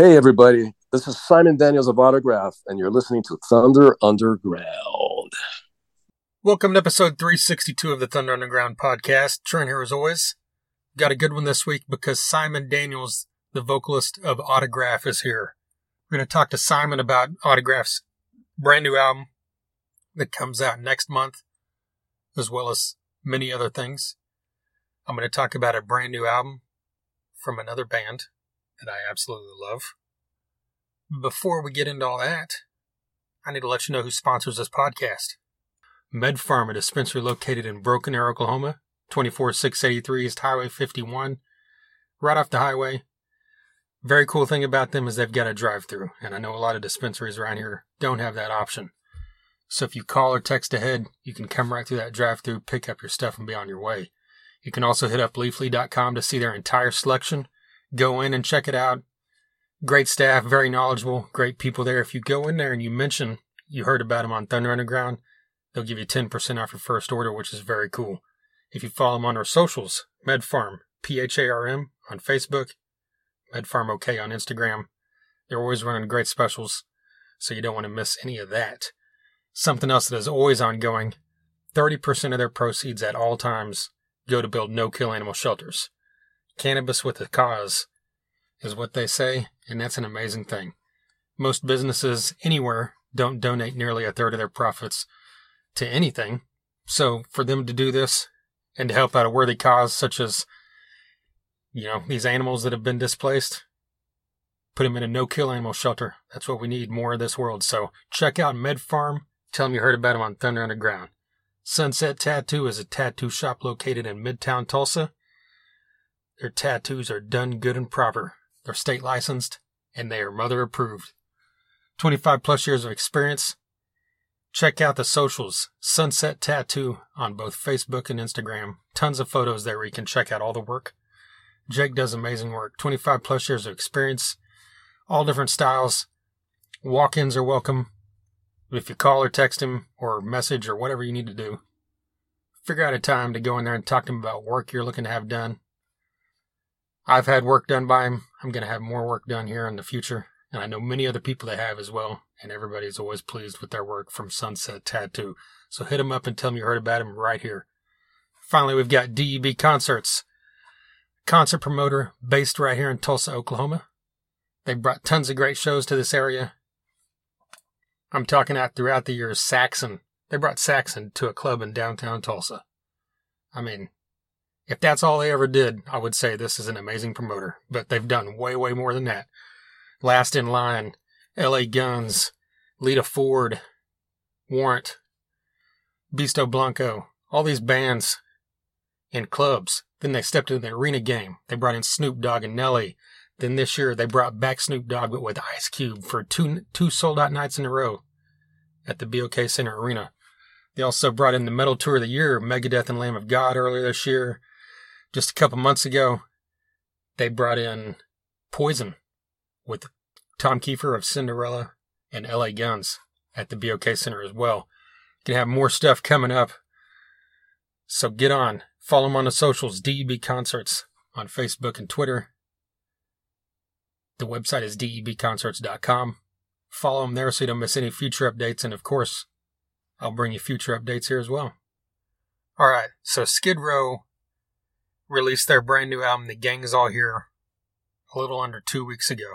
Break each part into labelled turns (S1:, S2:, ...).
S1: Hey, everybody. This is Simon Daniels of Autograph, and you're listening to Thunder Underground.
S2: Welcome to episode 362 of the Thunder Underground podcast. Trent here as always. Got a good one this week because Simon Daniels, the vocalist of Autograph, is here. We're going to talk to Simon about Autograph's brand new album that comes out next month, as well as many other things. I'm going to talk about a brand new album from another band that I absolutely love. Before we get into all that, I need to let you know who sponsors this podcast. MedPharm, a dispensary located in Broken Arrow, Oklahoma, 24683 East Highway 51, right off the highway. Very cool thing about them is they've got a drive through, and I know a lot of dispensaries around here don't have that option. So if you call or text ahead, you can come right through that drive through, pick up your stuff, and be on your way. You can also hit up leafly.com to see their entire selection Go in and check it out. Great staff, very knowledgeable, great people there. If you go in there and you mention you heard about them on Thunder Underground, they'll give you 10% off your first order, which is very cool. If you follow them on our socials, MedPharm, P H A R M on Facebook, MedPharm OK on Instagram. They're always running great specials, so you don't want to miss any of that. Something else that is always ongoing 30% of their proceeds at all times go to build no kill animal shelters. Cannabis with a cause is what they say, and that's an amazing thing. Most businesses anywhere don't donate nearly a third of their profits to anything. So for them to do this and to help out a worthy cause such as you know, these animals that have been displaced, put them in a no-kill animal shelter. That's what we need more of this world. So check out MedPharm. Tell them you heard about them on Thunder Underground. Sunset Tattoo is a tattoo shop located in Midtown Tulsa. Their tattoos are done good and proper. They're state licensed and they are mother approved. 25 plus years of experience. Check out the socials, Sunset Tattoo on both Facebook and Instagram. Tons of photos there where you can check out all the work. Jake does amazing work. 25 plus years of experience, all different styles. Walk ins are welcome. If you call or text him or message or whatever you need to do, figure out a time to go in there and talk to him about work you're looking to have done. I've had work done by him. I'm going to have more work done here in the future. And I know many other people that have as well. And everybody's always pleased with their work from Sunset Tattoo. So hit him up and tell him you heard about him right here. Finally, we've got DEB Concerts, concert promoter based right here in Tulsa, Oklahoma. They brought tons of great shows to this area. I'm talking out throughout the years, Saxon. They brought Saxon to a club in downtown Tulsa. I mean, if that's all they ever did, I would say this is an amazing promoter. But they've done way, way more than that. Last in Line, LA Guns, Lita Ford, Warrant, Beasto Blanco, all these bands and clubs. Then they stepped into the arena game. They brought in Snoop Dogg and Nelly. Then this year they brought back Snoop Dogg but with Ice Cube for two two sold out nights in a row at the BOK Center Arena. They also brought in the Metal Tour of the Year, Megadeth and Lamb of God earlier this year just a couple months ago, they brought in Poison with Tom Keifer of Cinderella and LA Guns at the BOK Center as well. You can have more stuff coming up. So get on. Follow them on the socials, DEB Concerts on Facebook and Twitter. The website is debconcerts.com. Follow them there so you don't miss any future updates. And of course, I'll bring you future updates here as well. All right. So Skid Row released their brand new album, The Gang's All Here, a little under two weeks ago.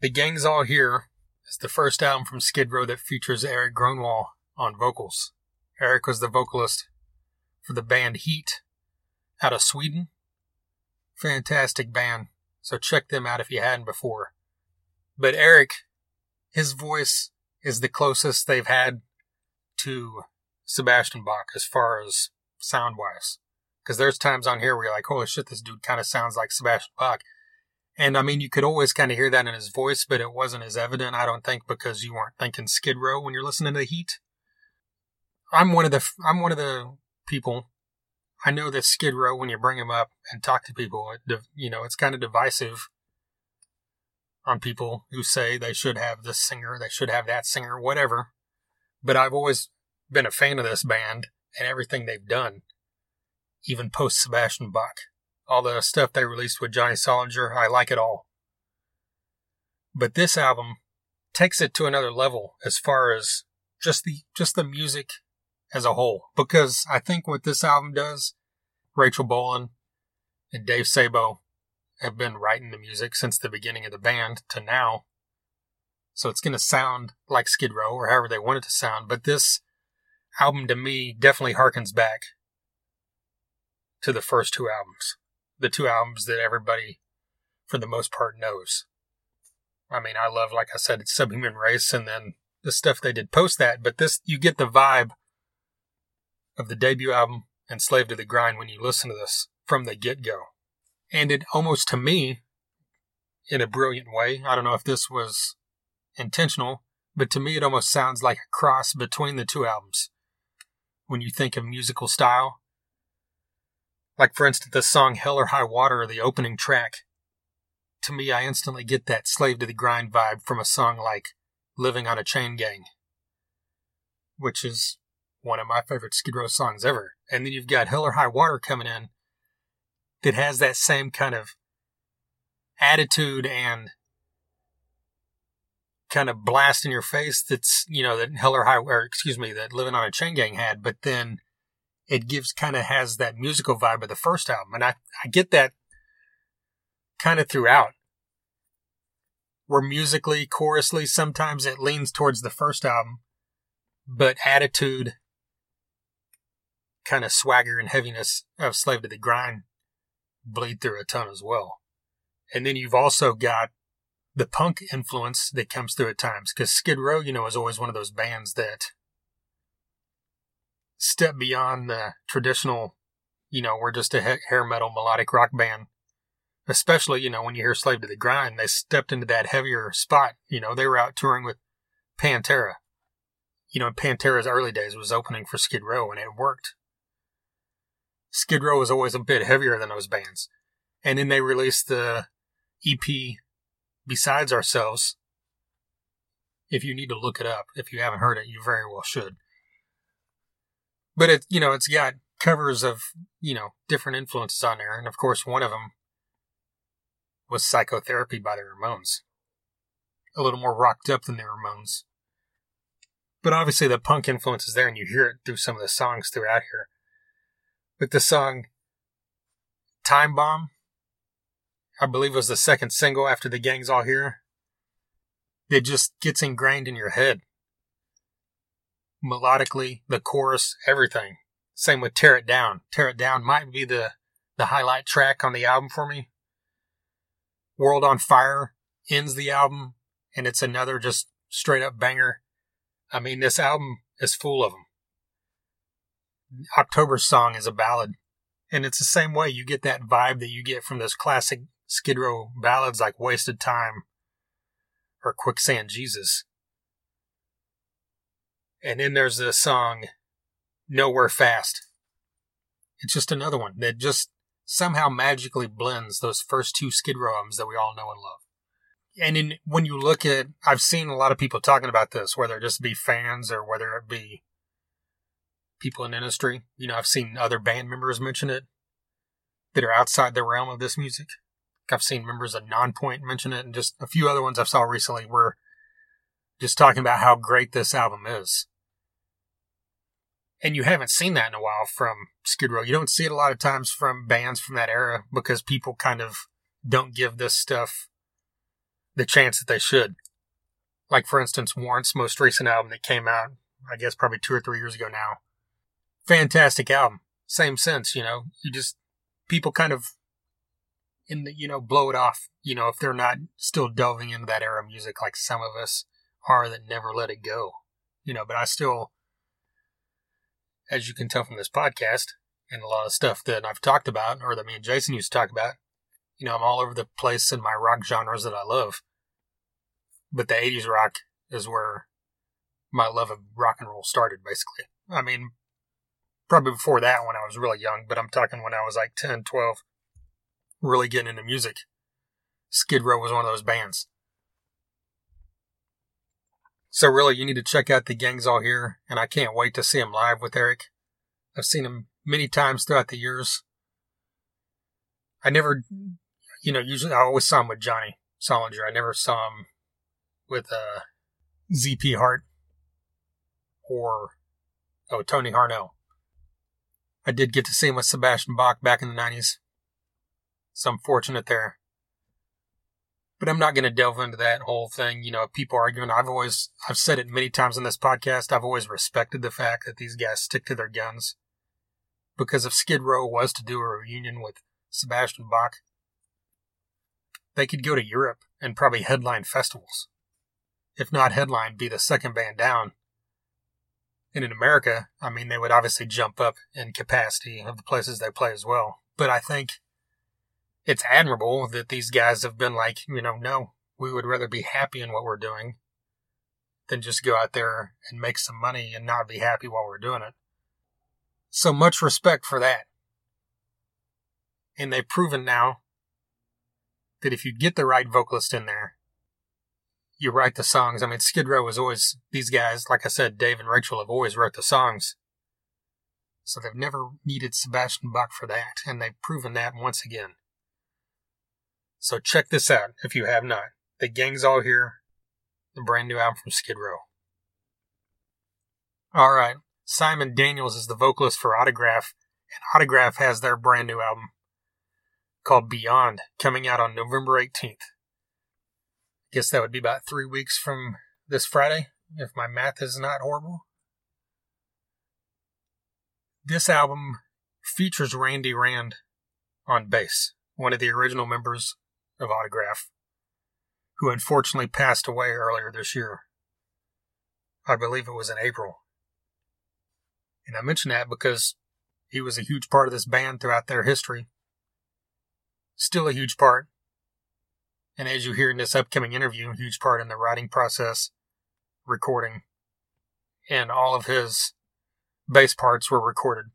S2: The Gang's All Here is the first album from Skid Row that features Eric Grönwall on vocals. Eric was the vocalist for the band Heat out of Sweden. Fantastic band, so check them out if you hadn't before. But Eric, his voice is the closest they've had to Sebastian Bach as far as sound wise. Because there's times on here where you're like, holy shit, this dude kind of sounds like Sebastian Bach. And I mean, you could always kind of hear that in his voice, but it wasn't as evident, I don't think, because you weren't thinking Skid Row when you're listening to the Heat. I'm one of the I'm one of the people. I know that Skid Row when you bring him up and talk to people, it, you know, it's kind of divisive on people who say they should have this singer, they should have that singer, whatever. But I've always been a fan of this band and everything they've done, even post Sebastian Bach. all the stuff they released with Johnny Solinger. I like it all. But this album takes it to another level as far as just the just the music as a whole. Because I think what this album does, Rachel Bolan and Dave Sabo have been writing the music since the beginning of the band to now. So it's going to sound like Skid Row or however they want it to sound. But this album to me definitely harkens back to the first two albums. The two albums that everybody, for the most part, knows. I mean, I love, like I said, Subhuman Race and then the stuff they did post that, but this, you get the vibe of the debut album and Slave to the Grind when you listen to this from the get go. And it almost to me, in a brilliant way, I don't know if this was intentional, but to me it almost sounds like a cross between the two albums. When you think of musical style, like for instance the song Hell or High Water, the opening track, to me I instantly get that slave to the grind vibe from a song like Living on a Chain Gang, which is one of my favorite Skid Row songs ever. And then you've got Hell or High Water coming in that has that same kind of attitude and kind of blast in your face that's, you know, that Hell or High, or excuse me, that Living on a Chain Gang had, but then it gives kind of has that musical vibe of the first album. And I, I get that kind of throughout. Where musically, chorusly, sometimes it leans towards the first album, but attitude, kind of swagger and heaviness of Slave to the Grind bleed through a ton as well. And then you've also got the punk influence that comes through at times because Skid Row, you know, is always one of those bands that step beyond the traditional, you know, we're just a hair metal melodic rock band. Especially, you know, when you hear Slave to the Grind, they stepped into that heavier spot. You know, they were out touring with Pantera. You know, Pantera's early days was opening for Skid Row and it worked. Skid Row was always a bit heavier than those bands. And then they released the EP B-Sides Ourselves. If you need to look it up, if you haven't heard it, you very well should. But it, you know, it's got covers of, you know, different influences on there. And of course, one of them was Psychotherapy by the Ramones. A little more rocked up than the Ramones. But obviously the punk influence is there and you hear it through some of the songs throughout here with the song Time Bomb. I believe it was the second single after The Gang's All Here. It just gets ingrained in your head. Melodically, the chorus, everything. Same with Tear It Down. Tear It Down might be the, the highlight track on the album for me. World on Fire ends the album, and it's another just straight up banger. I mean, this album is full of them. October song is a ballad. And it's the same way. You get that vibe that you get from those classic Skid Row ballads like Wasted Time or Quicksand Jesus. And then there's the song Nowhere Fast. It's just another one that just somehow magically blends those first two Skid Row albums that we all know and love. And in, when you look at, I've seen a lot of people talking about this, whether it just be fans or whether it be people in industry. You know, I've seen other band members mention it that are outside the realm of this music. I've seen members of Nonpoint mention it, and just a few other ones I saw recently were just talking about how great this album is. And you haven't seen that in a while from Skid Row. You don't see it a lot of times from bands from that era because people kind of don't give this stuff the chance that they should. Like, for instance, Warrant's most recent album that came out, I guess probably two or three years ago now, fantastic album. Same sense, you know, you just, people kind of, the, you know, blow it off, you know, if they're not still delving into that era of music like some of us are that never let it go, you know, but I still, as you can tell from this podcast and a lot of stuff that I've talked about or that me and Jason used to talk about, you know, I'm all over the place in my rock genres that I love. But the 80s rock is where my love of rock and roll started, basically. I mean, probably before that when I was really young, but I'm talking when I was like 10, 12, really getting into music. Skid Row was one of those bands. So really, you need to check out the Gangs All Here, and I can't wait to see him live with Eric. I've seen him many times throughout the years. I never, you know, usually I always saw him with Johnny Solinger. I never saw him with uh, ZP Theart or oh Tony Harnell. I did get to see him with Sebastian Bach back in the '90s, so I'm fortunate there. But I'm not going to delve into that whole thing. You know, people arguing. I've always, I've said it many times in this podcast. I've always respected the fact that these guys stick to their guns. Because if Skid Row was to do a reunion with Sebastian Bach, they could go to Europe and probably headline festivals. If not headline, be the second band down. And in America, I mean, they would obviously jump up in capacity of the places they play as well. But I think it's admirable that these guys have been like, you know, no, we would rather be happy in what we're doing than just go out there and make some money and not be happy while we're doing it. So much respect for that. And they've proven now that if you get the right vocalist in there, you write the songs. I mean, Skid Row was always, these guys, like I said, Dave and Rachel have always wrote the songs. So they've never needed Sebastian Bach for that, and they've proven that once again. So check this out if you have not. The gang's all here. The brand new album from Skid Row. All right. Simon Daniels is the vocalist for Autograph, and Autograph has their brand new album called Beyond coming out on November 18th. I Guess that would be about three weeks from this Friday, if my math is not horrible. This album features Randy Rand on bass, one of the original members of Autograph, who unfortunately passed away earlier this year. I believe it was in April. And I mention that because he was a huge part of this band throughout their history. Still a huge part. And as you hear in this upcoming interview, a huge part in the writing process, recording, and all of his bass parts were recorded.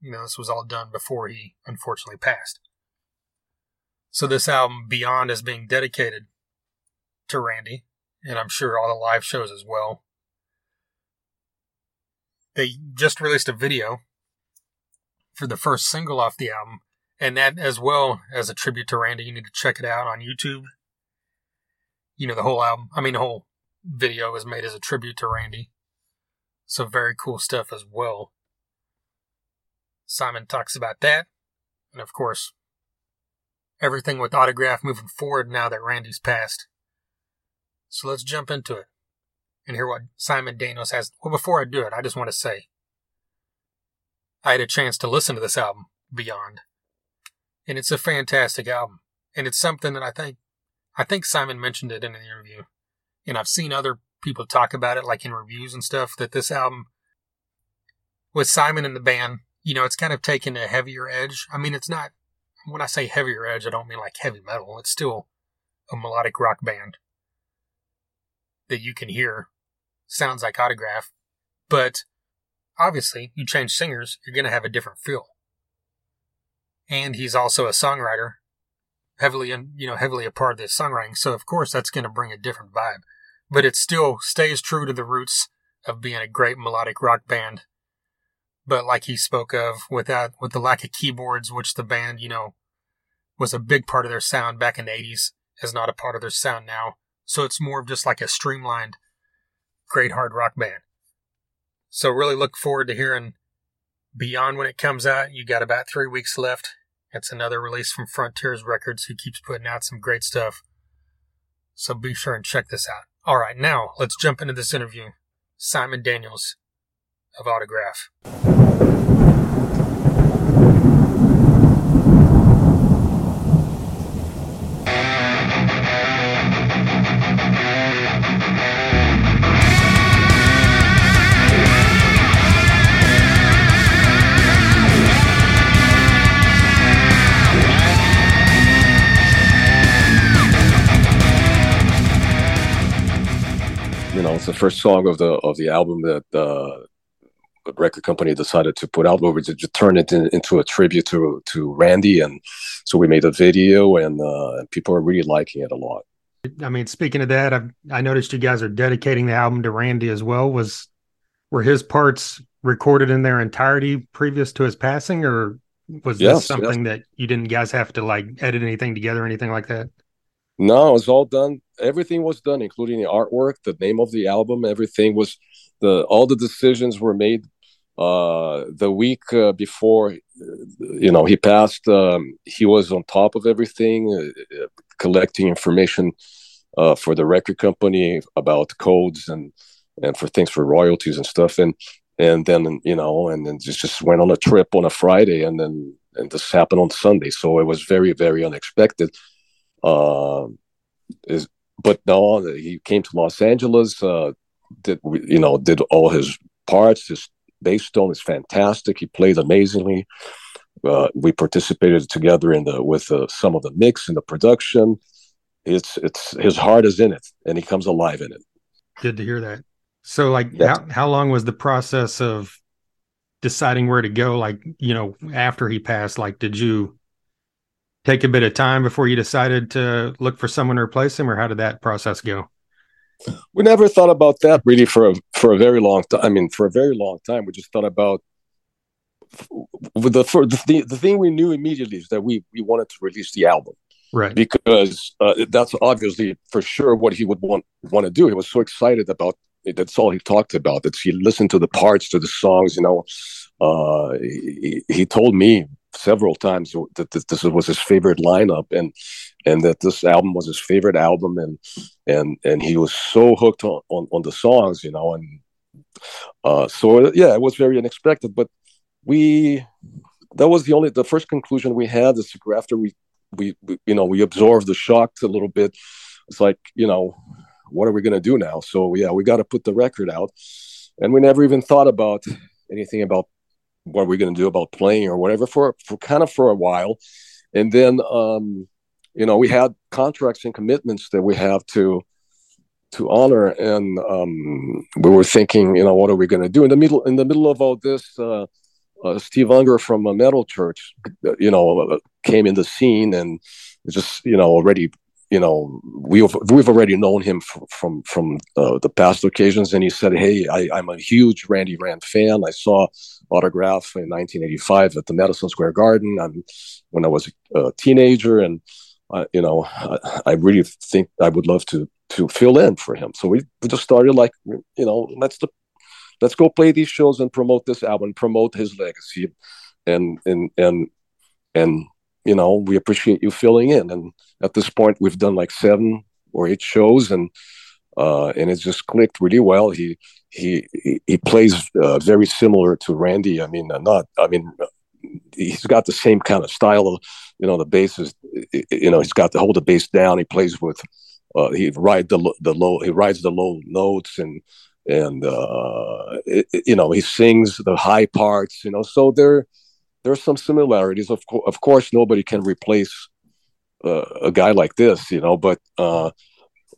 S2: You know, this was all done before he unfortunately passed. So this album, Beyond, is being dedicated to Randy, and I'm sure all the live shows as well. They just released a video for the first single off the album, and that as well as a tribute to Randy. You need to check it out on YouTube. You know, the whole album, I mean, the whole video was made as a tribute to Randy. So very cool stuff as well. Simon talks about that. And of course, everything with autograph moving forward now that Randy's passed. So let's jump into it and hear what Simon Daniels has. Well, before I do it, I just want to say I had a chance to listen to this album, Beyond, and it's a fantastic album. And it's something that I think, I think Simon mentioned it in an interview, and I've seen other people talk about it, like in reviews and stuff, that this album, with Simon and the band, you know, it's kind of taken a heavier edge. I mean, it's not when I say heavier edge, I don't mean like heavy metal. It's still a melodic rock band that you can hear. Sounds like Autograph, but obviously, you change singers, you're going to have a different feel. And he's also a songwriter, heavily, and you know, heavily a part of this songwriting. So of course, that's going to bring a different vibe. But it still stays true to the roots of being a great melodic rock band but like he spoke of, with that, with the lack of keyboards, which the band, you know, was a big part of their sound back in the '80s, is not a part of their sound now. So it's more of just like a streamlined, great hard rock band. So really look forward to hearing Beyond when it comes out. You got about three weeks left. It's another release from Frontiers Records, who keeps putting out some great stuff. So be sure and check this out. All right, now let's jump into this interview. Simon Daniels of Autograph.
S1: you know, it's the first song of the of the album that uh, record company decided to put out where we just turn it in, into a tribute to to Randy, and so we made a video, and uh, people are really liking it a lot.
S2: I mean, speaking of that, I've, I noticed you guys are dedicating the album to Randy as well. Was were his parts recorded in their entirety previous to his passing, or Was yes, this something yes. that you didn't guys have to like edit anything together or anything like that?
S1: No, it was all done. Everything was done, including the artwork, the name of the album. Everything was the all the decisions were made uh, the week uh, before. You know, he passed. Um, he was on top of everything, uh, collecting information uh, for the record company about codes and and for things for royalties and stuff. And and then you know, and then just just went on a trip on a Friday, and then and this happened on Sunday. So it was very very unexpected. Uh, is but no, he came to Los Angeles. Uh, did you know did all his parts. His bass tone is fantastic. He played amazingly. Uh, we participated together in the with uh, some of the mix and the production. It's it's his heart is in it, and he comes alive in it.
S2: Good to hear that. So, like, yeah. how how long was the process of deciding where to go? Like, you know, after he passed, like, did you take a bit of time before you decided to look for someone to replace him, or how did that process go?
S1: We never thought about that really for a for a very long time. I mean, for a very long time, we just thought about the for the, the thing we knew immediately is that we we wanted to release the album
S2: right
S1: because uh, that's obviously for sure what he would want want to do he was so excited about it. that's all he talked about that he listened to the parts to the songs you know uh, he, he told me several times that this was his favorite lineup and and that this album was his favorite album and and and he was so hooked on on, on the songs you know and uh, so yeah it was very unexpected but we that was the only the first conclusion we had is after we, we we you know we absorbed the shock a little bit it's like you know what are we going to do now? So yeah we got to put the record out and we never even thought about anything about what are we going to do about playing or whatever for for kind of for a while. And then um you know we had contracts and commitments that we have to to honor and um we were thinking you know what are we going to do? In the middle in the middle of all this uh, uh steve unger from a metal church you know uh, came in the scene and just you know already you know we've we've already known him from from, from uh, the past occasions and he said hey I, i'm a huge randy rand fan. I saw autograph in 1985 at the madison square garden I'm, when i was a teenager and uh, you know I, I, really think i would love to to fill in for him. So we, we just started like you know let's the, let's go play these shows and promote this album promote his legacy and and and and you know, we appreciate you filling in. And at this point, we've done like seven or eight shows, and uh, and it's just clicked really well. He he he plays uh, very similar to Randy. I mean, uh, not. I mean, he's got the same kind of style. Of, you know, the bass is. You know, he's got to hold the bass down. He plays with. Uh, he rides the the low. He rides the low notes and and uh, it, you know he sings the high parts. You know, so they're there's some similarities. Of, co- of course, nobody can replace uh, a guy like this, you know. But uh,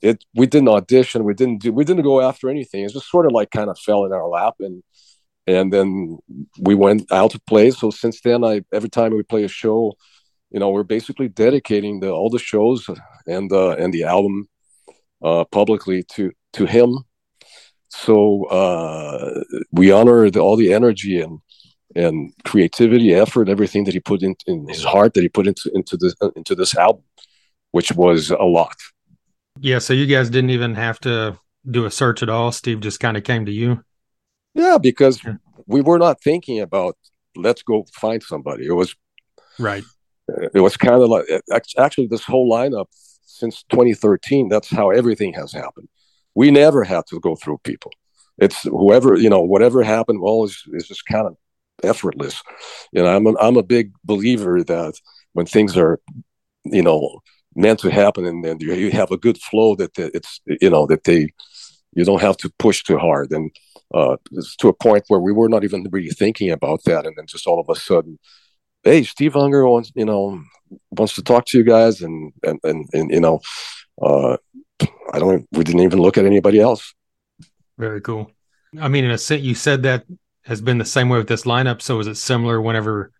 S1: it we didn't audition, we didn't do, we didn't go after anything. It just sort of like kind of fell in our lap, and and then we went out to play. So since then, I every time we play a show, you know, we're basically dedicating the, all the shows and uh, and the album uh, publicly to to him. So uh, we honor the, all the energy and and creativity, effort, everything that he put in, in his heart that he put into into this uh, into this album, which was a lot.
S2: Yeah, so you guys didn't even have to do a search at all. Steve just kind of came to you.
S1: Yeah, because we were not thinking about let's go find somebody. It was
S2: right.
S1: It was kind of like actually this whole lineup since 2013. That's how everything has happened. We never had to go through people. It's whoever you know, whatever happened. Well, it's, it's just kind of effortless. You know, I'm a, I'm a big believer that when things are, you know, meant to happen and then you have a good flow that it's you know that they you don't have to push too hard. And uh, it's to a point where we were not even really thinking about that. And then just all of a sudden hey steve unger wants you know wants to talk to you guys and and and, and you know uh, i don't we didn't even look at anybody else.
S2: Very cool. I mean in a sense you said that has been the same way with this lineup. So is it similar whenever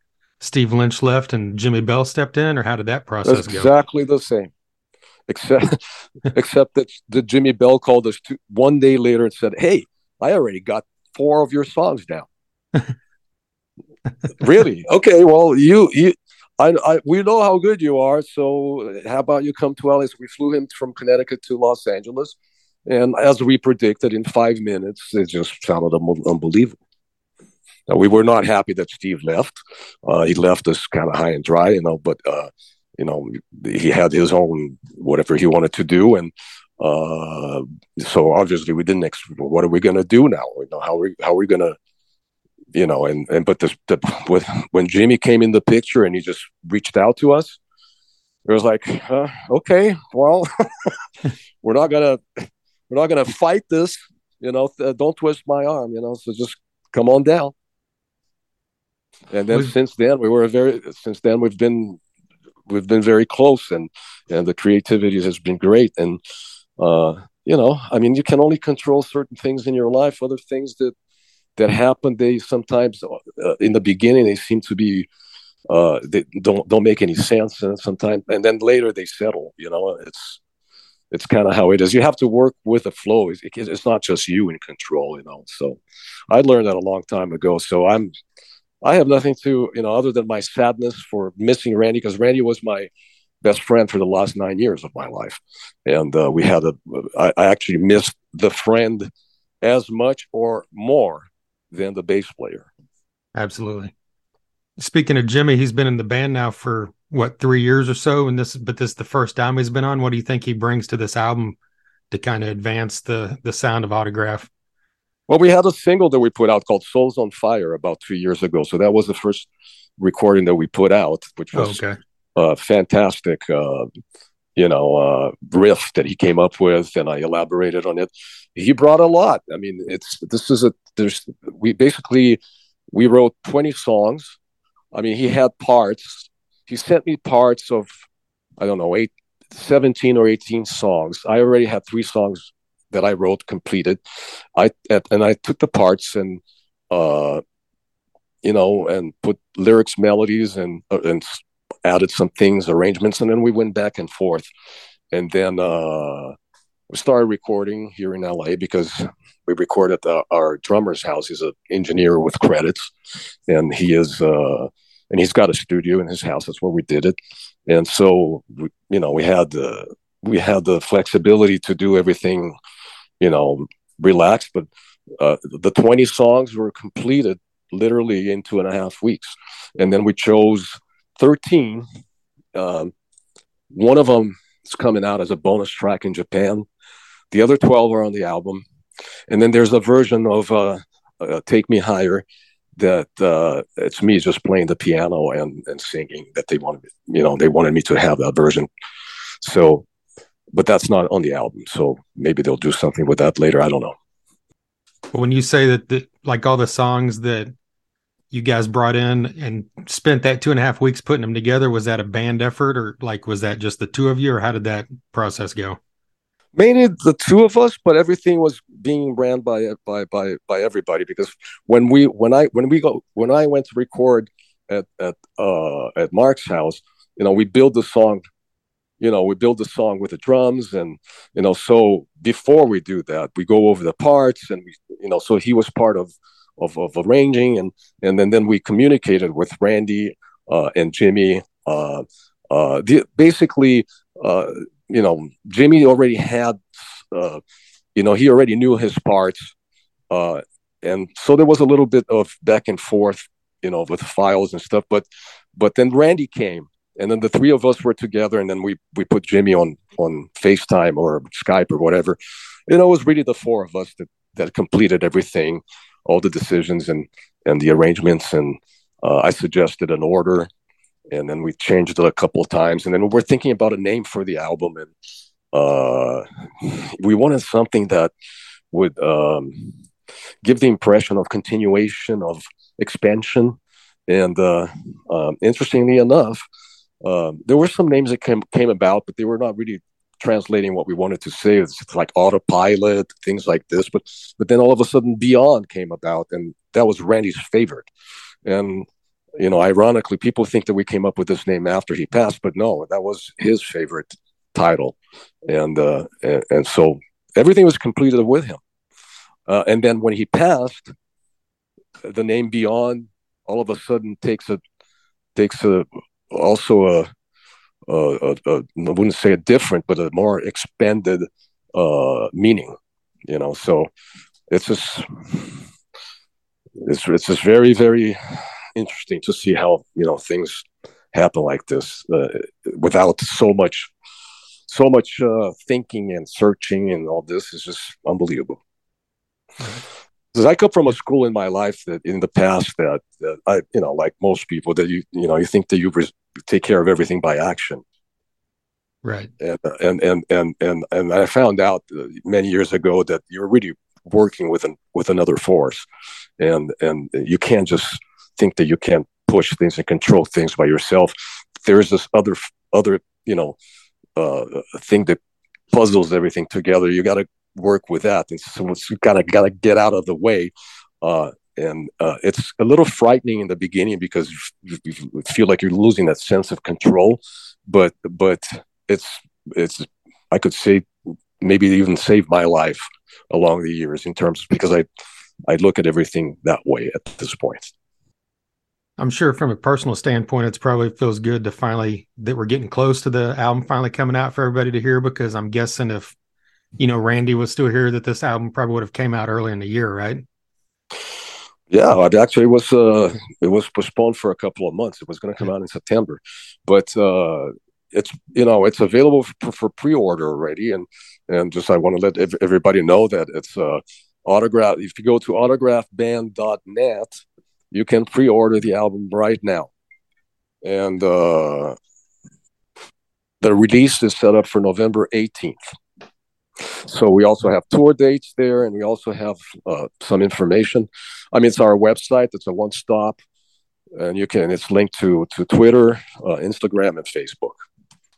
S2: Steve Lynch left and Jimi Bell stepped in, or how did that process
S1: That's go? Exactly the same, except except that the Jimi Bell called us two, one day later and said, "Hey, I already got four of your songs down." really? Okay. Well, you you. I, I, we know how good you are. So how about you come to LA? We flew him from Connecticut to Los Angeles, and as we predicted, in five minutes, it just sounded unbelievable. Now, we were not happy that Steve left. Uh, he left us kind of high and dry, you know. But uh, you know, he had his own whatever he wanted to do, and uh, so obviously we didn't. Ex- what are we going to do now? You know, how are we, how are we going to you know, and and but the, the with when Jimi came in the picture and he just reached out to us, it was like, uh, okay, well, we're not gonna we're not gonna fight this, you know. Th- don't twist my arm, you know. So just come on down. And then since then we were very since then we've been we've been very close and and the creativity has been great. And uh you know i mean you can only control certain things in your life. Other things that that happen they sometimes uh, in the beginning they seem to be uh, they don't don't make any sense. And sometimes and then later they settle you know it's it's kind of how it is. You have to work with the flow. It's, it's not just you in control you know. So i learned that a long time ago. So i'm i have nothing to you know other than my sadness for missing randy because randy was my best friend for the last nine years of my life and uh, we had a I, I actually missed the friend as much or more than the bass player.
S2: Absolutely. Speaking of Jimi, he's been in the band now for what three years or so, and this but this is the first time he's been on. What do you think he brings to this album to kind of advance the the sound of Autograph?
S1: Well, we had a single that we put out called "Souls on Fire" about two years ago, so that was the first recording that we put out, which was oh, okay. uh, fantastic. Uh, you know, uh, riff that he came up with, and I elaborated on it. He brought a lot. I mean, it's this is a there's we basically we wrote 20 songs. I mean, he had parts. He sent me parts of I don't know eight, 17 or 18 songs. I already had three songs that I wrote completed. I and I took the parts and uh, you know, and put lyrics, melodies, and uh, and added some things, arrangements, and then we went back and forth. And then uh, we started recording here in LA because we record at the, our drummer's house. He's an engineer with credits, and he is uh, and he's got a studio in his house. That's where we did it. And so, we, you know, we had the we had the flexibility to do everything, you know, relaxed. But uh, the twenty songs were completed literally in two and a half weeks, and then we chose 13. Um, one of them is coming out as a bonus track in Japan. The other 12 are on the album. And then there's a version of uh, uh, Take Me Higher that uh, it's me just playing the piano and, and singing that they wanted, you know, they wanted me to have that version. So, but that's not on the album. So maybe they'll do something with that later. I don't know.
S2: When you say that, the, like all the songs that you guys brought in and spent that two and a half weeks putting them together was that a band effort or like was that just the two of you or how did that process go
S1: mainly the two of us but everything was being ran by by by by everybody because when we when i when we go when i went to record at at uh at mark's house you know we build the song you know we build the song with the drums and you know so before we do that we go over the parts and we you know so he was part of of, of arranging and and then then we communicated with Randy uh, and Jimi. Uh, uh, the, basically, uh, you know, Jimi already had, uh, you know, he already knew his parts, uh, and so there was a little bit of back and forth, you know, with files and stuff. But but then Randy came, and then the three of us were together, and then we we put Jimi on on FaceTime or Skype or whatever. You know, it was really the four of us that that completed everything all the decisions and and the arrangements. And uh, I suggested an order and then we changed it a couple of times. And then we're thinking about a name for the album. And uh, we wanted something that would um, give the impression of continuation of expansion. And uh, um, interestingly enough um, there were some names that came, came about but they were not really translating what we wanted to say. It's like autopilot, things like this. But but then all of a sudden, Beyond came about, and that was Randy's favorite. And you know, ironically, people think that we came up with this name after he passed, but no, that was his favorite title. And uh, and, and so everything was completed with him. Uh, and then when he passed, the name Beyond all of a sudden takes a takes a also a, a, a, a I wouldn't say a different, but a more expanded uh, meaning. You know, so it's just it's it's just very very interesting to see how you know things happen like this uh, without so much so much uh, thinking and searching and all this is just unbelievable. I come from a school in my life that in the past that, that I you know like most people that you you know you think that you res- take care of everything by action.
S2: Right.
S1: And and and and and and I found out uh, many years ago that you're really working with an with another force, and and you can't just think that you can't push things and control things by yourself. There's this other other you know uh, thing that puzzles everything together. You got to work with that, and so you gotta gotta get out of the way. Uh, and uh, it's a little frightening in the beginning because you, you, feel like you're losing that sense of control. But but it's it's I could say maybe even saved my life along the years in terms because I I look at everything that way at this point.
S2: I'm sure from a personal standpoint, it's probably feels good to finally that we're getting close to the album finally coming out for everybody to hear. Because I'm guessing if you know Randy was still here, that this album probably would have came out early in the year, right?
S1: Yeah, it actually was. Uh, it was postponed for a couple of months. It was going to come out in September, but uh, it's you know it's available for, for pre-order already, and and just I want to let everybody know that it's uh, autograph. If you go to autographband.net you can pre-order the album right now and uh, the release is set up for november 18th so we also have tour dates there and we also have uh, some information i mean it's our website it's a one-stop and you can it's linked to to twitter uh, instagram and facebook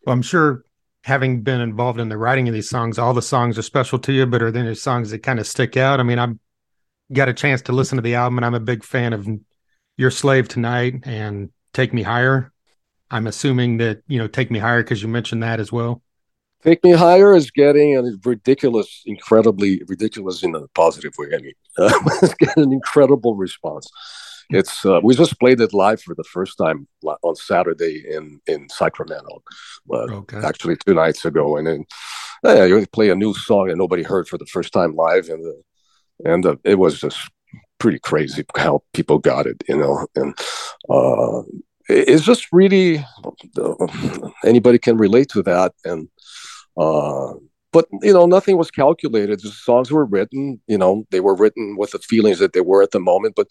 S2: well i'm sure having been involved in the writing of these songs all the songs are special to you but are there any songs that kind of stick out i mean i'm got a chance to listen to the album and I'm a big fan of Your Slave Tonight and Take Me Higher. I'm assuming that, you know, Take Me Higher because you mentioned that as well.
S1: Take Me Higher is getting a ridiculous, incredibly ridiculous in a positive way. I mean, uh, it's getting an incredible response. It's uh, we just played it live for the first time on Saturday in in Sacramento, uh, okay. actually two nights ago, and then yeah, you play a new song that nobody heard for the first time live, and the and uh, it was just pretty crazy how people got it, you know, and uh, it's just really uh, anybody can relate to that, and uh, but you know, nothing was calculated. The songs were written, you know, they were written with the feelings that they were at the moment, but.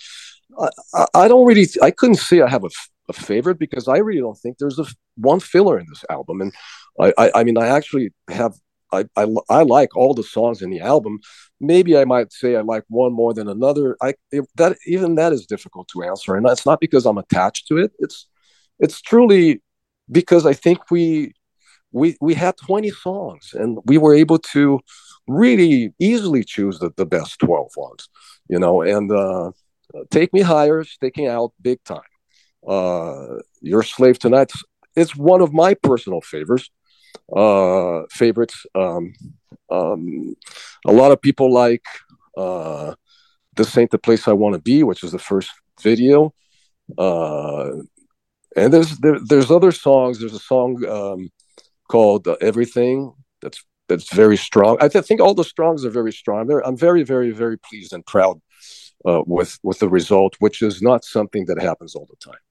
S1: I, I don't really. I couldn't say I have a, a favorite because I really don't think there's a one filler in this album, and I, I, I mean, I actually have I, I, I like all the songs in the album. Maybe I might say I like one more than another. I that even that is difficult to answer, and that's not because I'm attached to it. It's it's truly because I think we we we had 20 songs and we were able to really easily choose the, the best 12 ones, you know. And uh, take me higher, sticking out big time. Uh, Your slave tonight. It's one of my personal favorites uh, favorites. Um, um, a lot of people like uh, "This Ain't the Place I Want to Be," which is the first video. Uh, and there's there, there's other songs. There's a song um, called uh, "Everything" that's that's very strong. I th- think all the songs are very strong. They're, I'm very very very pleased and proud uh, with with the result, which is not something that happens all the time.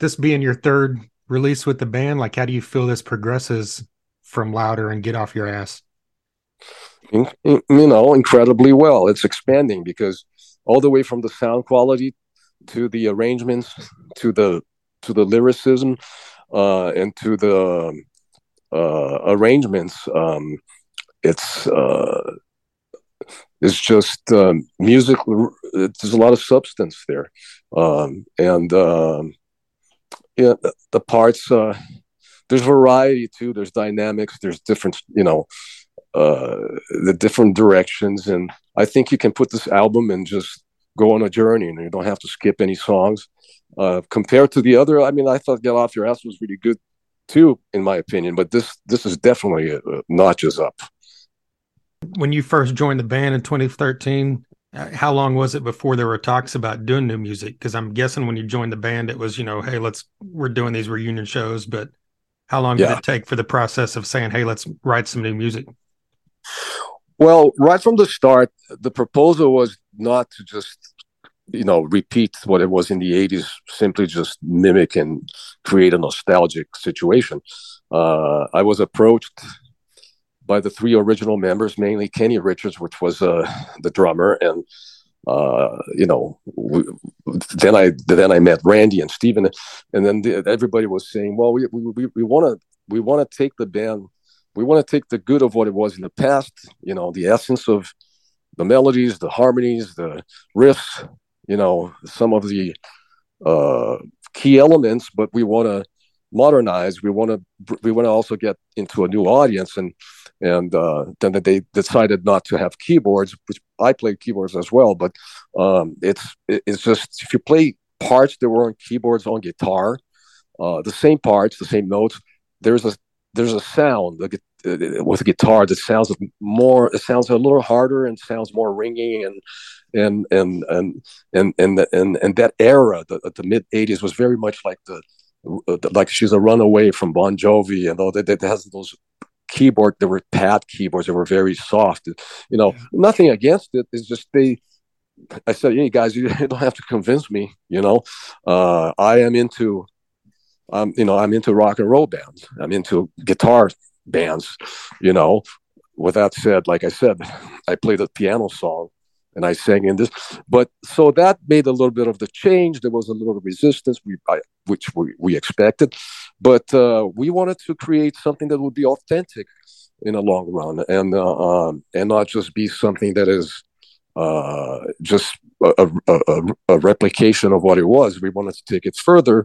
S2: This being your third release with the band? Like, how do you feel this progresses from Louder and Get Off Your Ass?
S1: You know, incredibly well. It's expanding because all the way from the sound quality to the arrangements to the to the lyricism uh, and to the uh, arrangements, um, it's uh, it's just um, music. There's a lot of substance there, um, and um, yeah, the, the parts. Uh, there's variety too. There's dynamics. There's different, you know, uh, the different directions. And I think you can put this album and just go on a journey, and you don't have to skip any songs. Uh, compared to the other, I mean, I thought "Get Off Your Ass" was really good too, in my opinion. But this this is definitely uh, notches up.
S2: When you first joined the band in 2013, Uh, how long was it before there were talks about doing new music? Because I'm guessing when you joined the band, it was you know, hey, let's we're doing these reunion shows. But how long yeah. did it take for the process of saying, hey, let's write some new music?
S1: Well, right from the start, the proposal was not to just you know repeat what it was in the 80s simply just mimic and create a nostalgic situation. Uh, i was approached by the three original members, mainly Kenny Richards, which was uh, the drummer, and uh, you know, we, then I then I met Randy and Steven, and then the, everybody was saying, well, we we want to we want to take the band, we want to take the good of what it was in the past, you know, the essence of the melodies, the harmonies, the riffs, you know, some of the uh, key elements, but we want to modernize. We want to we want to also get into a new audience, and and uh, then they decided not to have keyboards, which I played keyboards as well. But um, it's it's just if you play parts that were on keyboards on guitar, uh, the same parts, the same notes. There's a there's a sound with a guitar that sounds more. It sounds a little harder and sounds more ringing and and and and and and and, and that era, the, the mid '80s, was very much like the like she's a runaway from Bon Jovi and all that. That has those keyboard there were pad keyboards that were very soft. You know nothing against it it's just they i said hey guys you don't have to convince me you know? Uh, i am into um, you know i'm into rock and roll bands. I'm into guitar bands you know? With that said like i said i played a piano song and I sang in this. But so that made a little bit of the change. There was a little resistance, we, I, which we, we expected, but uh, we wanted to create something that would be authentic in the long run, and uh, um, and not just be something that is uh, just a, a, a, replication of what it was. We wanted to take it further,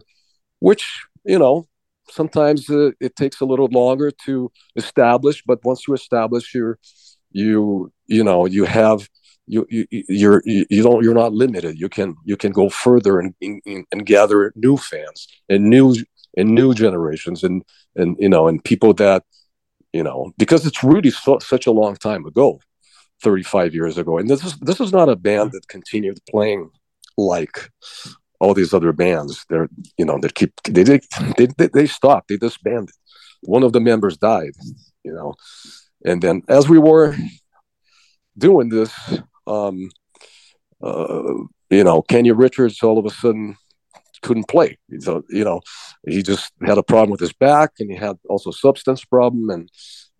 S1: which you know sometimes uh, it takes a little longer to establish, but once you establish, your you you know you have you, you you're you don't you're not limited. You can you can go further and, and, and gather new fans and new and new generations and and you know and people that you know because it's really so, such a long time ago 35 years ago. And this is this is not a band mm-hmm. that continued playing like all these other bands. They're you know they keep they they they, they stopped. They disbanded. One of the members died you know. And then as we were doing this um, uh, you know, Kenny Richards all of a sudden couldn't play. So, you know, he just had a problem with his back and he had also substance problem. And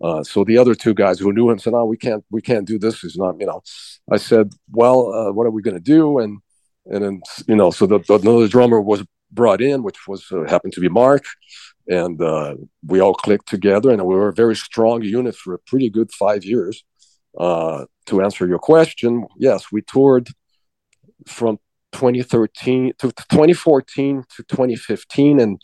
S1: uh, so the other two guys who knew him said, no, we can't, we can't do this. He's not, you know, I said, well, uh, what are we going to do? And, and then, you know, so the, the, another drummer was brought in, which was uh, happened to be Mark. And uh, we all clicked together and we were a very strong unit for a pretty good five years. Uh, to answer your question, yes, we toured from 2013 to 2014 to 2015, and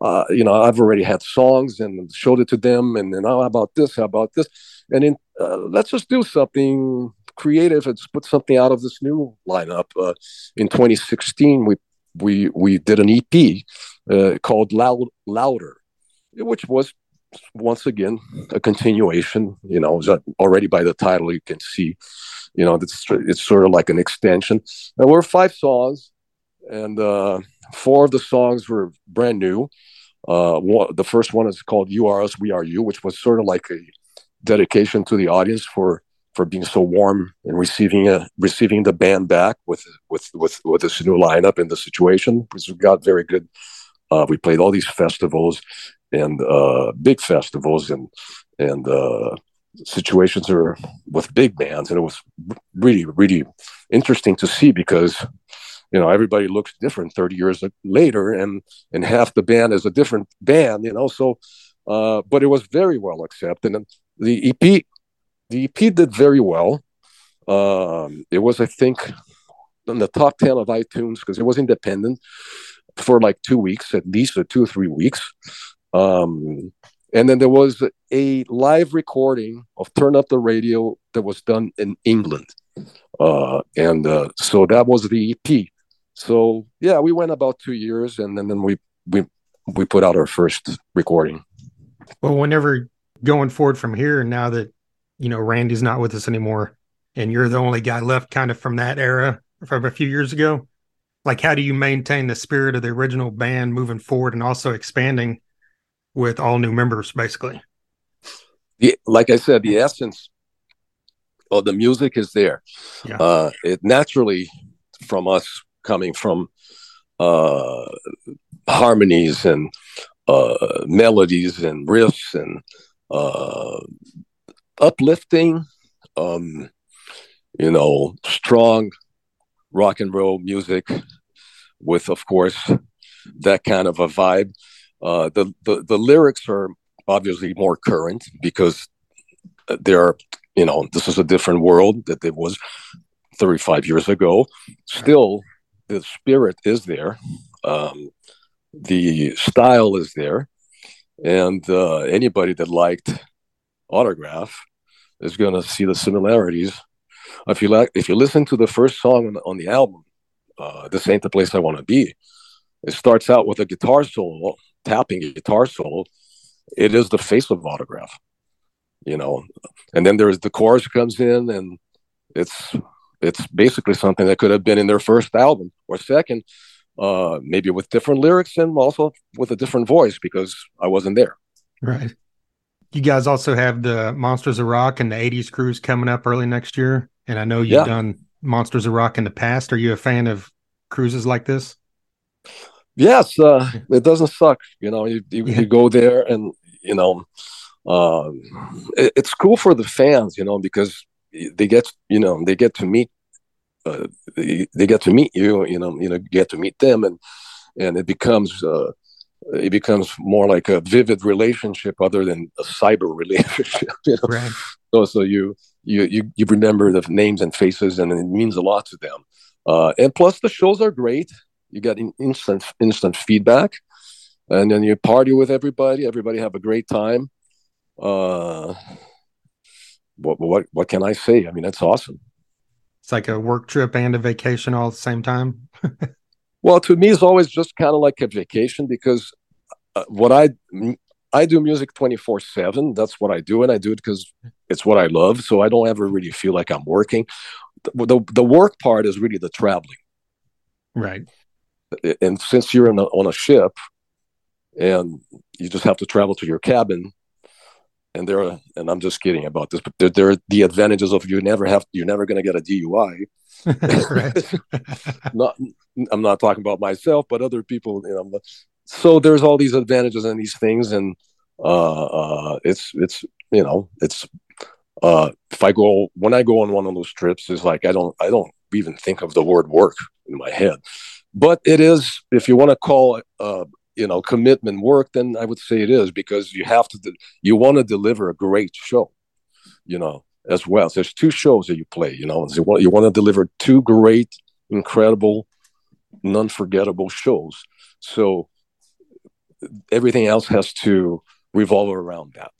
S1: uh, you know I've already had songs and showed it to them, and then oh, how about this? How about this? And then uh, let's just do something creative and put something out of this new lineup. Uh, in 2016, we we we did an EP uh, called Loud Louder, which was once again a continuation you know already by the title you can see you know it's, it's sort of like an extension. There were five songs and uh, four of the songs were brand new. Uh, one, the first one is called you are us we are you which was sort of like a dedication to the audience for for being so warm and receiving a, receiving the band back with with with with this new lineup and the situation which got very good uh, we played all these festivals and uh, big festivals and and uh, situations are with big bands, and it was really really interesting to see because you know everybody looks different 30 years later and and half the band is a different band you know so uh, but it was very well accepted and the ep the ep did very well. Um, it was i think in the top 10 of itunes because it was independent for like two weeks at least or two or three weeks um, and then there was a live recording of Turn Up the Radio that was done in England. Uh, and uh, so that was the EP. So yeah, we went about two years, and then, then we we we put out our first recording.
S2: Well, whenever going forward from here, now that you know Randy's not with us anymore, and you're the only guy left kind of from that era from a few years ago. Like, how do you maintain the spirit of the original band moving forward and also expanding with all new members, basically?
S1: The, like I said, the essence of the music is there. Yeah. Uh, it naturally, from us coming from uh, harmonies and uh, melodies and riffs and uh, uplifting, um, you know, strong rock and roll music with, of course, that kind of a vibe. Uh, the, the the lyrics are obviously more current because there are, you know, this is a different world that it was 35 years ago. Still, the spirit is there. Um, the style is there, and uh, anybody that liked Autograph is going to see the similarities. If you like, if you listen to the first song on the, on the album, uh, "This Ain't the Place I Want to Be," it starts out with a guitar solo, tapping guitar solo. It is the face of Autograph, you know. And then there's the chorus comes in, and it's it's basically something that could have been in their first album or second uh, maybe with different lyrics and also with a different voice because I wasn't there.
S2: Right. You guys also have the Monsters of Rock and the 80s cruise coming up early next year. And I know you've yeah. done Monsters of Rock in the past. Are you a fan of cruises like this?
S1: Yes. Uh, it doesn't suck. You know, you, you, yeah. you go there and, you know, um, it, it's cool for the fans, you know, because they get, you know, they get to meet uh, they, they, get to meet you, you know, you know, get to meet them, and and it becomes uh, it becomes more like a vivid relationship other than a cyber relationship. You know? Right. So so you you you you remember the names and faces, and it means a lot to them. Uh, and plus, the shows are great. You get instant instant feedback, and then you party with everybody. Everybody have a great time. Uh, what what what can I say? I mean, that's awesome
S2: it's like a work trip and a vacation all at the same time.
S1: well, to me, it's always just kind of like a vacation because uh, what I I do music twenty four seven. That's what I do, and I do it because it's what I love. So I don't ever really feel like I'm working. The, the, the work part is really the traveling,
S2: right?
S1: And since you're a, on a ship, and you just have to travel to your cabin and there are and i'm just kidding about this but there, there are the advantages of you never have you're never going to get a dui not i'm not talking about myself but other people you know so there's all these advantages and these things and uh, uh it's it's you know it's uh if i go when i go on one of those trips it's like i don't i don't even think of the word work in my head. But it is if you want to call it uh you know commitment work then i would say it is because you have to you want to deliver a great show you know as well. So there's two shows that you play you know you want, you want to deliver two great incredible non-forgettable shows. So everything else has to revolve around that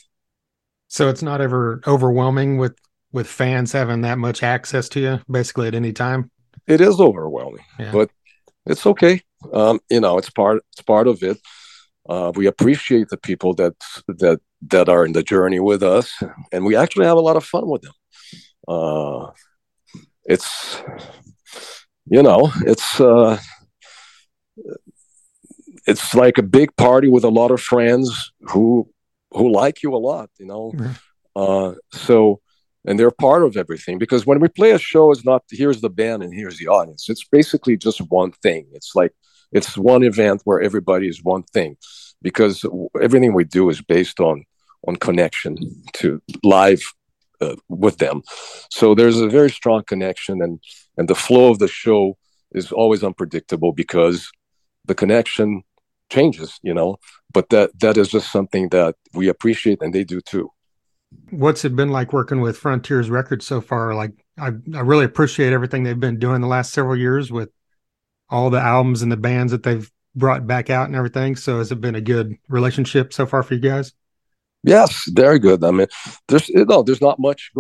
S2: so it's not ever overwhelming with with fans having that much access to you basically at any time
S1: it is overwhelming yeah. but it's okay um, you know, it's part it's part of it. Uh, we appreciate the people that that that are in the journey with us, and we actually have a lot of fun with them. Uh, it's you know, it's uh, it's like a big party with a lot of friends who who like you a lot. You know, mm-hmm. uh, so and they're part of everything because when we play a show it's not here's the band and here's the audience it's basically just one thing it's like it's one event where everybody is one thing because everything we do is based on on connection to live uh, with them so there's a very strong connection and and the flow of the show is always unpredictable because the connection changes you know but that that is just something that we appreciate and they do too
S2: what's it been like working with frontiers records so far like i, I really appreciate everything they've been doing the last several years with all the albums and the bands that they've brought back out and everything. So has it been a good relationship so far for you guys?
S1: Yes, very good. I mean, there's you know, there's not much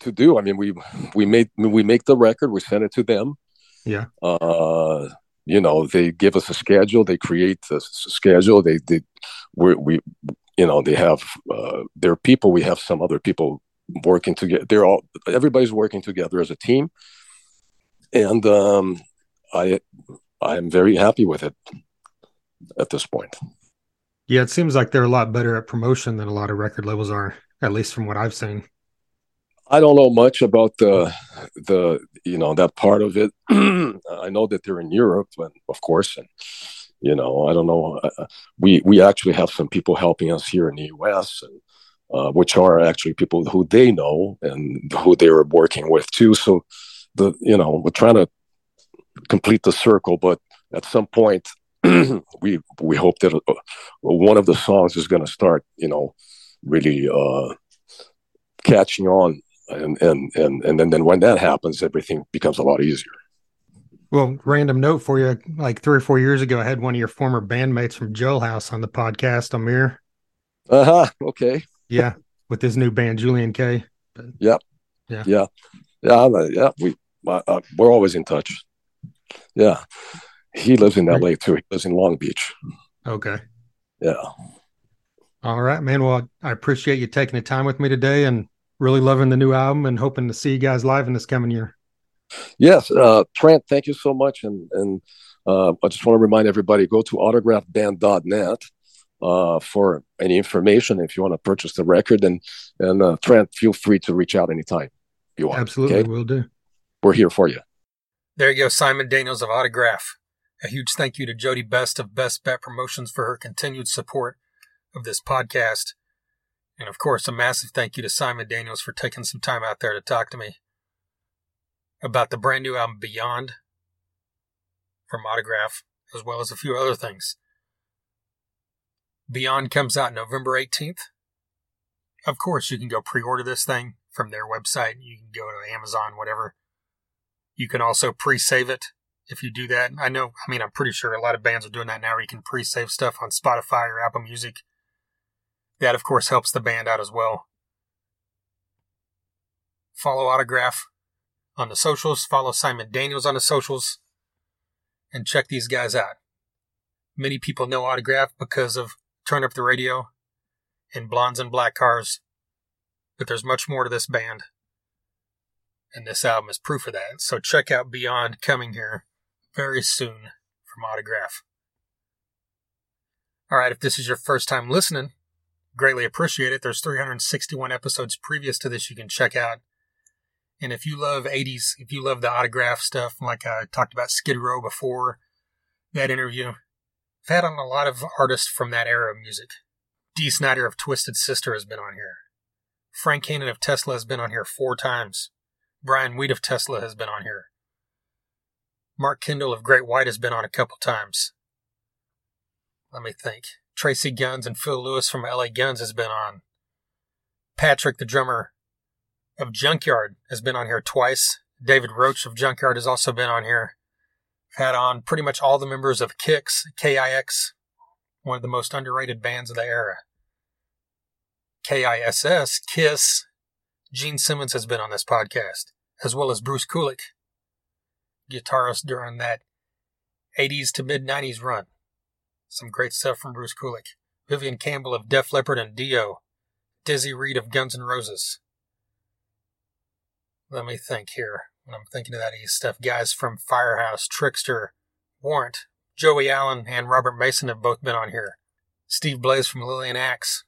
S1: to do. I mean, we we made we make the record, we send it to them.
S2: Yeah.
S1: Uh, you know, they give us a schedule. They create a schedule. They they we we you know they have uh, their people. We have some other people working together. They're all everybody's working together as a team, and um, I I am very happy with it at this point.
S2: Yeah, it seems like they're a lot better at promotion than a lot of record labels are, at least from what I've seen.
S1: I don't know much about the the you know that part of it. I know that they're in Europe, and of course, and you know I don't know. Uh, we we actually have some people helping us here in the U.S. and uh, which are actually people who they know and who they are working with too. So the you know we're trying to complete the circle, but at some point we we hope that uh, one of the songs is going to start you know really uh, catching on and and and and then, then when that happens everything becomes a lot easier.
S2: Well random note for you like three or four years ago i had one of your former bandmates from jailhouse on the podcast amir.
S1: Uh-huh okay.
S2: Yeah with his new band
S1: Julien-K. Yep. Yeah. Yeah. Yeah yeah we uh, uh, we're always in touch. Yeah. He lives in la too. He lives in long beach.
S2: Okay.
S1: Yeah.
S2: All right man. Well i appreciate you taking the time with me today and really loving the new album and hoping to see you guys live in this coming year.
S1: Yes, uh, Trent, thank you so much. And and uh, I just want to remind everybody go to autographband.net uh, for any information if you want to purchase the record. And and uh, Trent, feel free to reach out anytime you want.
S2: Absolutely, okay? we'll do.
S1: We're here for you.
S2: There you go, Simon Daniels of Autograph. A huge thank you to Jody Best of Best Bet Promotions for her continued support of this podcast. And of course, a massive thank you to Simon Daniels for taking some time out there to talk to me about the brand new album Beyond from Autograph, as well as a few other things. Beyond comes out November 18th. Of course, you can go pre order this thing from their website. You can go to Amazon, whatever. You can also pre save it if you do that. I know, I mean, I'm pretty sure a lot of bands are doing that now where you can pre save stuff on Spotify or Apple Music. That, of course, helps the band out as well. Follow Autograph on the socials. Follow Simon Daniels on the socials. And check these guys out. Many people know Autograph because of Turn Up the Radio and Blondes and Black Cars. But there's much more to this band. And this album is proof of that. So check out Beyond coming here very soon from Autograph. All right, if this is your first time listening, greatly appreciate it. There's 361 episodes previous to this you can check out. And if you love 80s, if you love the autograph stuff, like I talked about Skid Row before that interview, I've had on a lot of artists from that era of music. Dee Snider of Twisted Sister has been on here. Frank Hannon of Tesla has been on here four times. Brian Wheat of Tesla has been on here. Mark Kendall of Great White has been on a couple times. Let me think. Tracii Guns and Phil Lewis from LA Guns has been on. Patrick, the drummer of Junkyard, has been on here twice. David Roach of Junkyard has also been on here. Had on pretty much all the members of Kix, KIX, one of the most underrated bands of the era. KISS, Kiss. Gene Simmons has been on this podcast, as well as Bruce Kulick, guitarist during that 80s to mid 90s run. Some great stuff from Bruce Kulick. Vivian Campbell of Def Leppard and Dio. Dizzy Reed of Guns N' Roses. Let me think here when I'm thinking of that East stuff. Guys from Firehouse, Trickster, Warrant, Joey Allen, and Robert Mason have both been on here. Steve Blaze from Lillian Axe.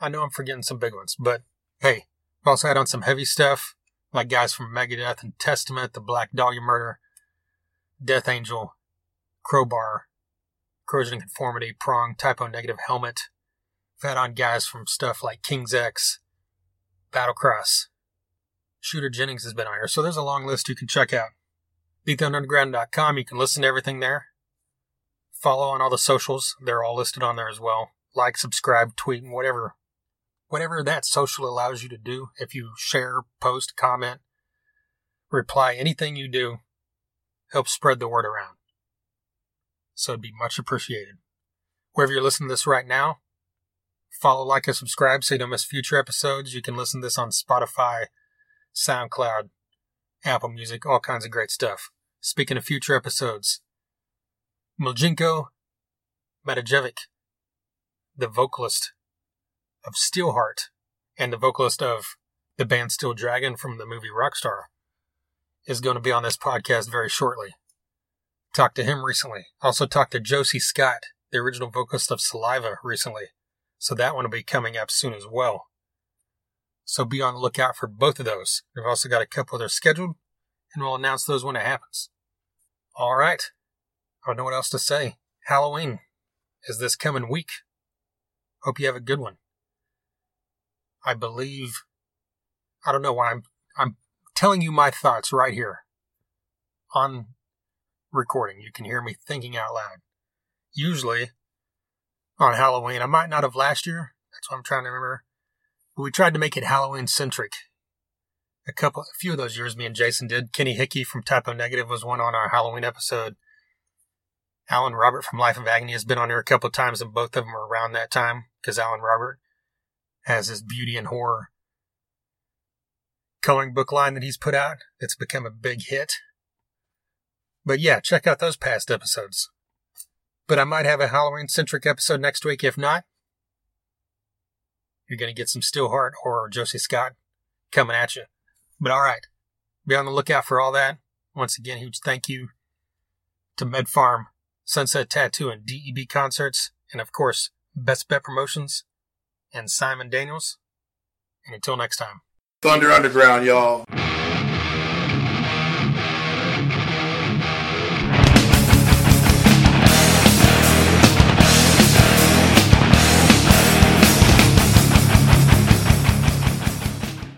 S2: I know I'm forgetting some big ones, but hey, I've also had on some heavy stuff, like guys from Megadeth and Testament, The Black Dahlia Murder, Death Angel, Crowbar, corrosion conformity, prong, Type O Negative helmet. I've had on guys from stuff like King's X, Battlecross. Shooter Jennings has been on here. So there's a long list you can check out. BeatDownUnderground.com. You can listen to everything there. Follow on all the socials. They're all listed on there as well. Like, subscribe, tweet, and whatever. Whatever that social allows you to do. If you share, post, comment, reply, anything you do helps spread the word around so it'd be much appreciated. Wherever you're listening to this right now, follow, like, and subscribe so you don't miss future episodes. You can listen to this on Spotify, SoundCloud, Apple Music, all kinds of great stuff. Speaking of future episodes, Miljenko Matijevic, the vocalist of Steelheart, and the vocalist of the band Steel Dragon from the movie Rockstar, is going to be on this podcast very shortly. Talked to him recently. Also talked to Josie Scott, the original vocalist of Saliva, recently. So that one will be coming up soon as well. So be on the lookout for both of those. We've also got a couple others scheduled, and we'll announce those when it happens. All right. I don't know what else to say. Halloween is this coming week. Hope you have a good one. I believe I don't know why I'm I'm telling you my thoughts right here on recording. You can hear me thinking out loud. Usually on Halloween, I might not have last year. That's what I'm trying to remember. But we tried to make it Halloween centric. A couple, a few of those years, me and Jason did. Kenny Hickey from Type O Negative was one on our Halloween episode. Alan Robert from Life of Agony has been on here a couple times, and both of them are around that time because Alan Robert has his beauty and horror coloring book line that he's put out. It's become a big hit. But yeah, check out those past episodes. But I might have a Halloween centric episode next week. If not, you're going to get some Steelheart or Josie Scott coming at you. But all right, be on the lookout for all that. Once again, huge thank you to MedPharm, Sunset Tattoo, and DEB Concerts, and of course, Best Bet Promotions and Simon Daniels. And until next time.
S3: Thunder Underground, y'all.